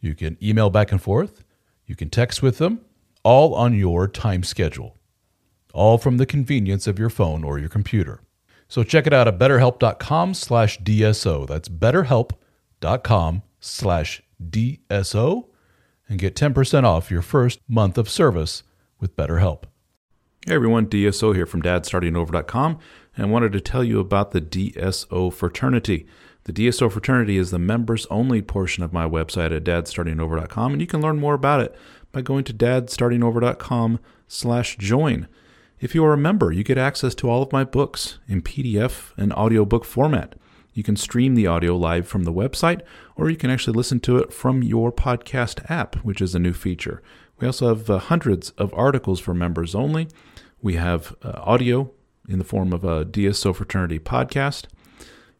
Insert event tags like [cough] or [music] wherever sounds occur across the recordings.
You can email back and forth. You can text with them, all on your time schedule, all from the convenience of your phone or your computer. So check it out at betterhelp.com slash DSO. That's betterhelp.com slash DSO and get 10% off your first month of service with BetterHelp. Hey everyone, DSO here from dadstartingover.com and wanted to tell you about the DSO fraternity. The DSO fraternity is the members only portion of my website at dadstartingover.com and you can learn more about it by going to dadstartingover.com slash join. If you are a member, you get access to all of my books in PDF and audiobook format. You can stream the audio live from the website, or you can actually listen to it from your podcast app, which is a new feature. We also have uh, hundreds of articles for members only. We have uh, audio in the form of a DSO Fraternity podcast.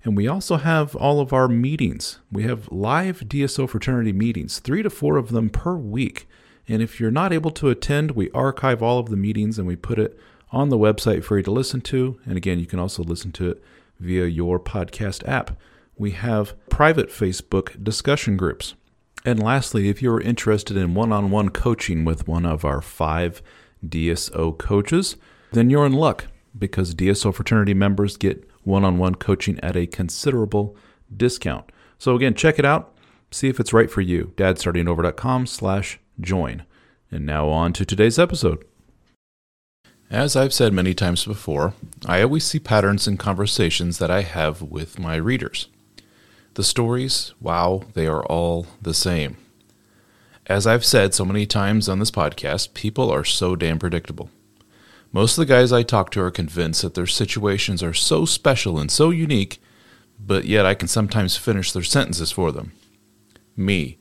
And we also have all of our meetings. We have live DSO Fraternity meetings, three to four of them per week. And if you're not able to attend, we archive all of the meetings and we put it on the website for you to listen to. And again, you can also listen to it via your podcast app. We have private Facebook discussion groups. And lastly, if you're interested in one on one coaching with one of our five DSO coaches, then you're in luck because DSO fraternity members get one on one coaching at a considerable discount. So again, check it out. See if it's right for you. dadstartingover.com slash join. And now on to today's episode. As I've said many times before, I always see patterns in conversations that I have with my readers. The stories, wow, they are all the same. As I've said so many times on this podcast, people are so damn predictable. Most of the guys I talk to are convinced that their situations are so special and so unique, but yet I can sometimes finish their sentences for them. Me,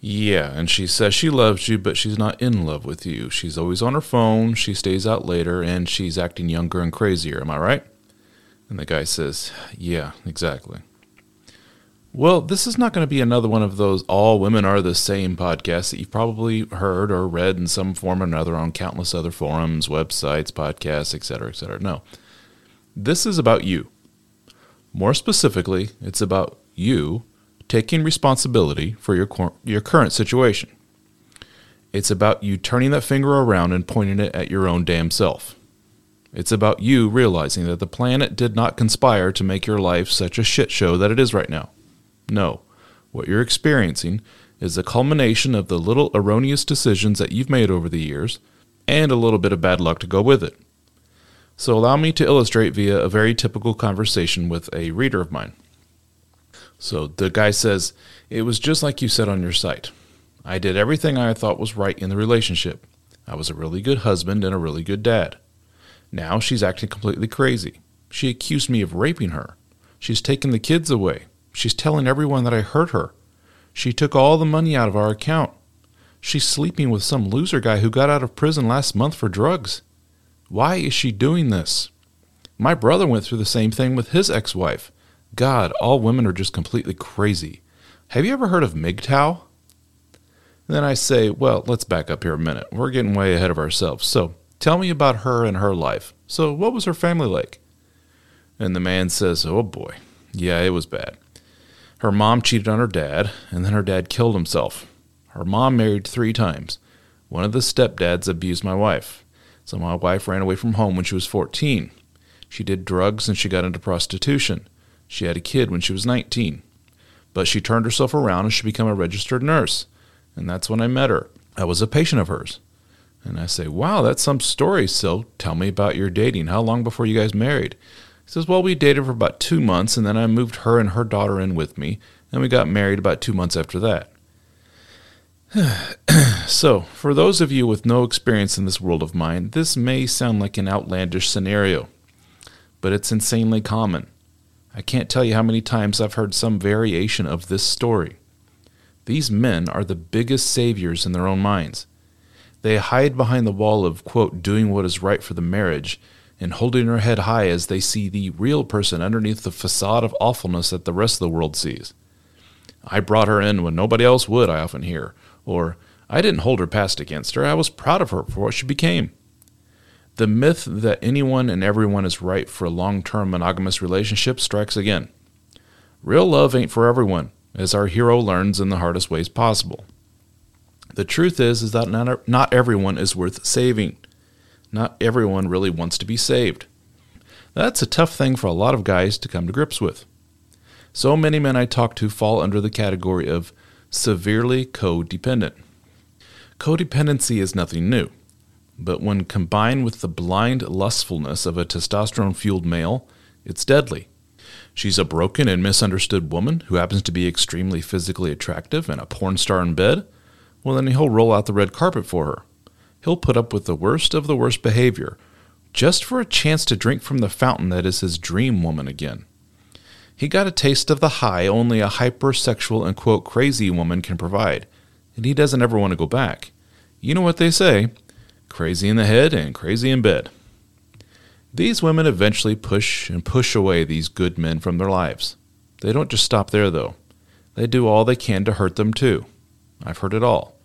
yeah, and she says she loves you, but she's not in love with you. She's always on her phone, she stays out later, and she's acting younger and crazier. Am I right? And the guy says, Yeah, exactly. Well, this is not going to be another one of those all women are the same podcasts that you've probably heard or read in some form or another on countless other forums, websites, podcasts, etc., etc. No. This is about you. More specifically, it's about you taking responsibility for your, your current situation. It's about you turning that finger around and pointing it at your own damn self. It's about you realizing that the planet did not conspire to make your life such a shit show that it is right now. No, what you're experiencing is a culmination of the little erroneous decisions that you've made over the years and a little bit of bad luck to go with it. So, allow me to illustrate via a very typical conversation with a reader of mine. So the guy says, It was just like you said on your site. I did everything I thought was right in the relationship. I was a really good husband and a really good dad. Now she's acting completely crazy. She accused me of raping her. She's taken the kids away. She's telling everyone that I hurt her. She took all the money out of our account. She's sleeping with some loser guy who got out of prison last month for drugs. Why is she doing this? My brother went through the same thing with his ex wife. God, all women are just completely crazy. Have you ever heard of MGTOW? then I say, well, let's back up here a minute. We're getting way ahead of ourselves. So tell me about her and her life. So, what was her family like? And the man says, oh boy, yeah, it was bad. Her mom cheated on her dad, and then her dad killed himself. Her mom married three times. One of the stepdads abused my wife. So my wife ran away from home when she was 14. She did drugs and she got into prostitution. She had a kid when she was 19. But she turned herself around and she became a registered nurse. And that's when I met her. I was a patient of hers. And I say, Wow, that's some story, So Tell me about your dating. How long before you guys married? He says, Well, we dated for about two months, and then I moved her and her daughter in with me, and we got married about two months after that. [sighs] so, for those of you with no experience in this world of mine, this may sound like an outlandish scenario, but it's insanely common. I can't tell you how many times I've heard some variation of this story. These men are the biggest saviors in their own minds. They hide behind the wall of, quote, doing what is right for the marriage and holding her head high as they see the real person underneath the facade of awfulness that the rest of the world sees. I brought her in when nobody else would, I often hear. Or, I didn't hold her past against her, I was proud of her for what she became. The myth that anyone and everyone is right for a long term monogamous relationship strikes again. Real love ain't for everyone, as our hero learns in the hardest ways possible. The truth is, is that not, not everyone is worth saving. Not everyone really wants to be saved. That's a tough thing for a lot of guys to come to grips with. So many men I talk to fall under the category of severely codependent. Codependency is nothing new, but when combined with the blind lustfulness of a testosterone fueled male, it's deadly. She's a broken and misunderstood woman who happens to be extremely physically attractive and a porn star in bed. Well, then he'll roll out the red carpet for her. He'll put up with the worst of the worst behavior just for a chance to drink from the fountain that is his dream woman again. He got a taste of the high only a hypersexual and quote crazy woman can provide, and he doesn't ever want to go back. You know what they say crazy in the head and crazy in bed. These women eventually push and push away these good men from their lives. They don't just stop there, though. They do all they can to hurt them, too. I've heard it all.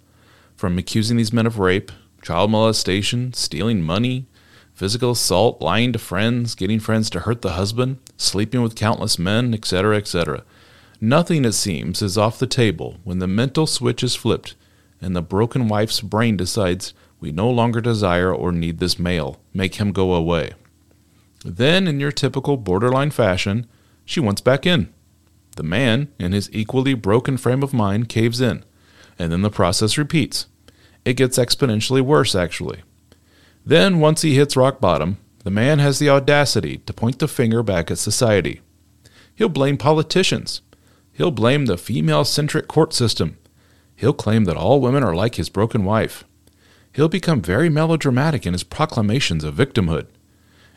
From accusing these men of rape, child molestation, stealing money, physical assault, lying to friends, getting friends to hurt the husband, sleeping with countless men, etc., etc. Nothing, it seems, is off the table when the mental switch is flipped and the broken wife's brain decides we no longer desire or need this male, make him go away. Then, in your typical borderline fashion, she wants back in. The man, in his equally broken frame of mind, caves in, and then the process repeats. It gets exponentially worse, actually. Then, once he hits rock bottom, the man has the audacity to point the finger back at society. He'll blame politicians. He'll blame the female centric court system. He'll claim that all women are like his broken wife. He'll become very melodramatic in his proclamations of victimhood.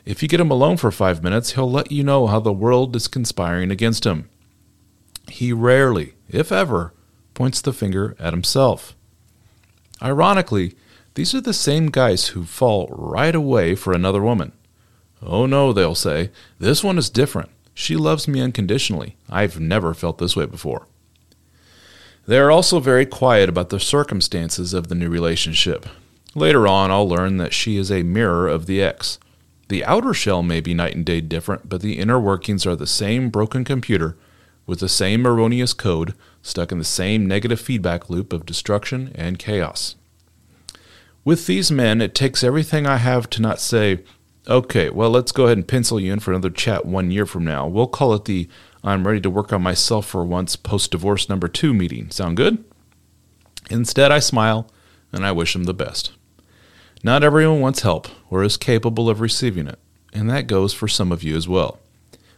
If you get him alone for five minutes, he'll let you know how the world is conspiring against him. He rarely, if ever, points the finger at himself. Ironically, these are the same guys who fall right away for another woman. Oh no, they'll say, this one is different. She loves me unconditionally. I've never felt this way before. They are also very quiet about the circumstances of the new relationship. Later on, I'll learn that she is a mirror of the ex. The outer shell may be night and day different, but the inner workings are the same broken computer with the same erroneous code stuck in the same negative feedback loop of destruction and chaos. With these men, it takes everything I have to not say, okay, well, let's go ahead and pencil you in for another chat one year from now. We'll call it the I'm ready to work on myself for once post divorce number two meeting. Sound good? Instead, I smile and I wish them the best. Not everyone wants help or is capable of receiving it, and that goes for some of you as well.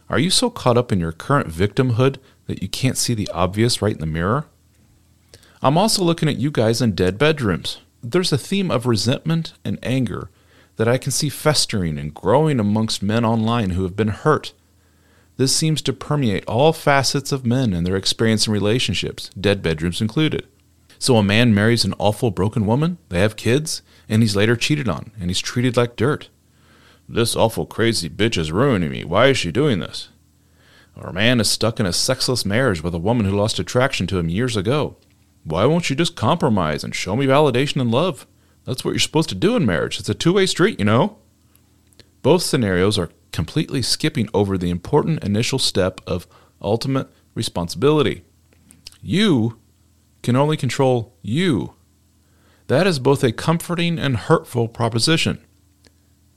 Are you so caught up in your current victimhood that you can't see the obvious right in the mirror? I'm also looking at you guys in dead bedrooms there's a theme of resentment and anger that I can see festering and growing amongst men online who have been hurt. This seems to permeate all facets of men and their experience in relationships, dead bedrooms included. So a man marries an awful broken woman, they have kids, and he's later cheated on, and he's treated like dirt. This awful crazy bitch is ruining me. Why is she doing this? A man is stuck in a sexless marriage with a woman who lost attraction to him years ago. Why won't you just compromise and show me validation and love? That's what you're supposed to do in marriage. It's a two way street, you know? Both scenarios are completely skipping over the important initial step of ultimate responsibility. You can only control you. That is both a comforting and hurtful proposition.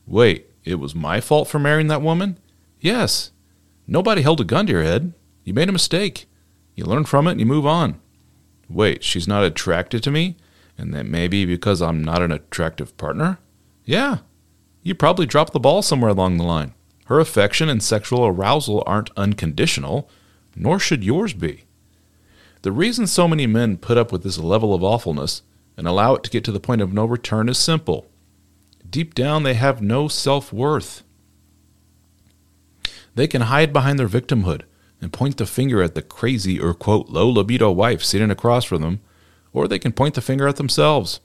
Wait, it was my fault for marrying that woman? Yes. Nobody held a gun to your head. You made a mistake. You learn from it and you move on. Wait, she's not attracted to me? And that may be because I'm not an attractive partner? Yeah, you probably dropped the ball somewhere along the line. Her affection and sexual arousal aren't unconditional, nor should yours be. The reason so many men put up with this level of awfulness and allow it to get to the point of no return is simple. Deep down, they have no self worth. They can hide behind their victimhood and point the finger at the crazy or, quote, low libido wife sitting across from them, or they can point the finger at themselves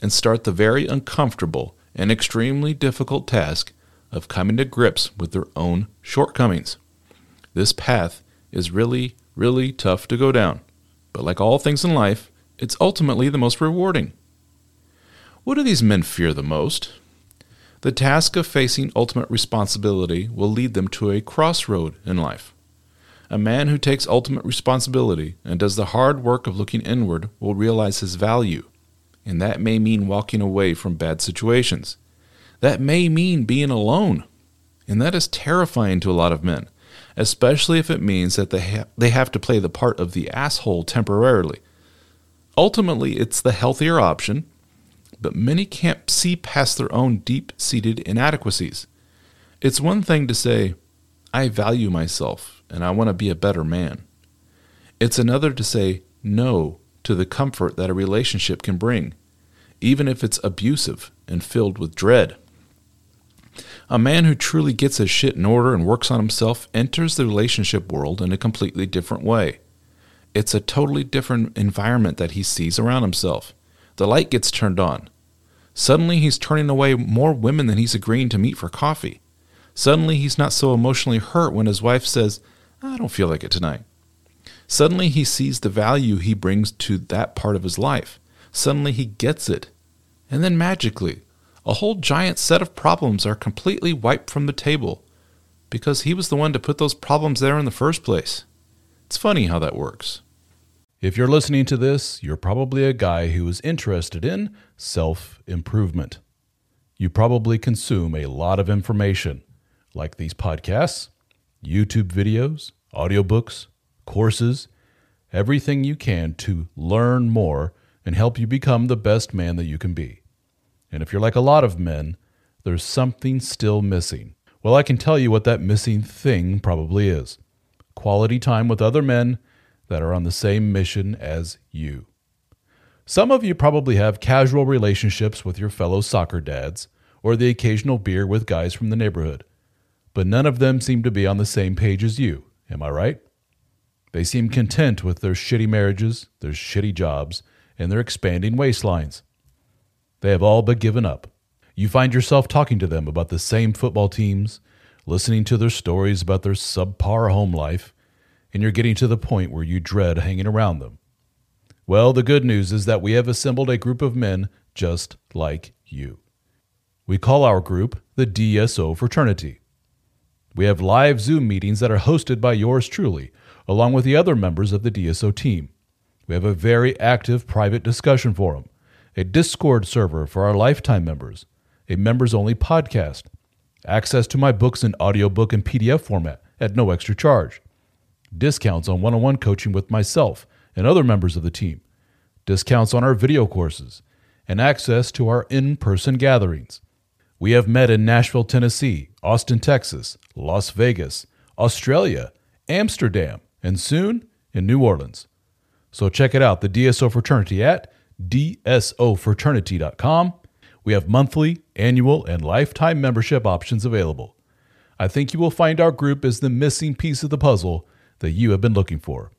and start the very uncomfortable and extremely difficult task of coming to grips with their own shortcomings. This path is really, really tough to go down, but like all things in life, it's ultimately the most rewarding. What do these men fear the most? The task of facing ultimate responsibility will lead them to a crossroad in life. A man who takes ultimate responsibility and does the hard work of looking inward will realize his value, and that may mean walking away from bad situations. That may mean being alone, and that is terrifying to a lot of men, especially if it means that they, ha- they have to play the part of the asshole temporarily. Ultimately, it's the healthier option, but many can't see past their own deep seated inadequacies. It's one thing to say, I value myself and I want to be a better man. It's another to say no to the comfort that a relationship can bring, even if it's abusive and filled with dread. A man who truly gets his shit in order and works on himself enters the relationship world in a completely different way. It's a totally different environment that he sees around himself. The light gets turned on. Suddenly, he's turning away more women than he's agreeing to meet for coffee. Suddenly, he's not so emotionally hurt when his wife says, I don't feel like it tonight. Suddenly, he sees the value he brings to that part of his life. Suddenly, he gets it. And then magically, a whole giant set of problems are completely wiped from the table because he was the one to put those problems there in the first place. It's funny how that works. If you're listening to this, you're probably a guy who is interested in self improvement. You probably consume a lot of information, like these podcasts, YouTube videos, audiobooks, courses, everything you can to learn more and help you become the best man that you can be. And if you're like a lot of men, there's something still missing. Well, I can tell you what that missing thing probably is quality time with other men that are on the same mission as you. Some of you probably have casual relationships with your fellow soccer dads or the occasional beer with guys from the neighborhood, but none of them seem to be on the same page as you. Am I right? They seem content with their shitty marriages, their shitty jobs, and their expanding waistlines. They have all but given up. You find yourself talking to them about the same football teams, listening to their stories about their subpar home life, and you're getting to the point where you dread hanging around them. Well, the good news is that we have assembled a group of men just like you. We call our group the DSO Fraternity. We have live Zoom meetings that are hosted by yours truly, along with the other members of the DSO team. We have a very active private discussion forum, a Discord server for our lifetime members, a members only podcast, access to my books in audiobook and PDF format at no extra charge, discounts on one on one coaching with myself and other members of the team, discounts on our video courses, and access to our in person gatherings. We have met in Nashville, Tennessee, Austin, Texas, Las Vegas, Australia, Amsterdam, and soon in New Orleans. So check it out, the DSO Fraternity at dsofraternity.com. We have monthly, annual, and lifetime membership options available. I think you will find our group is the missing piece of the puzzle that you have been looking for.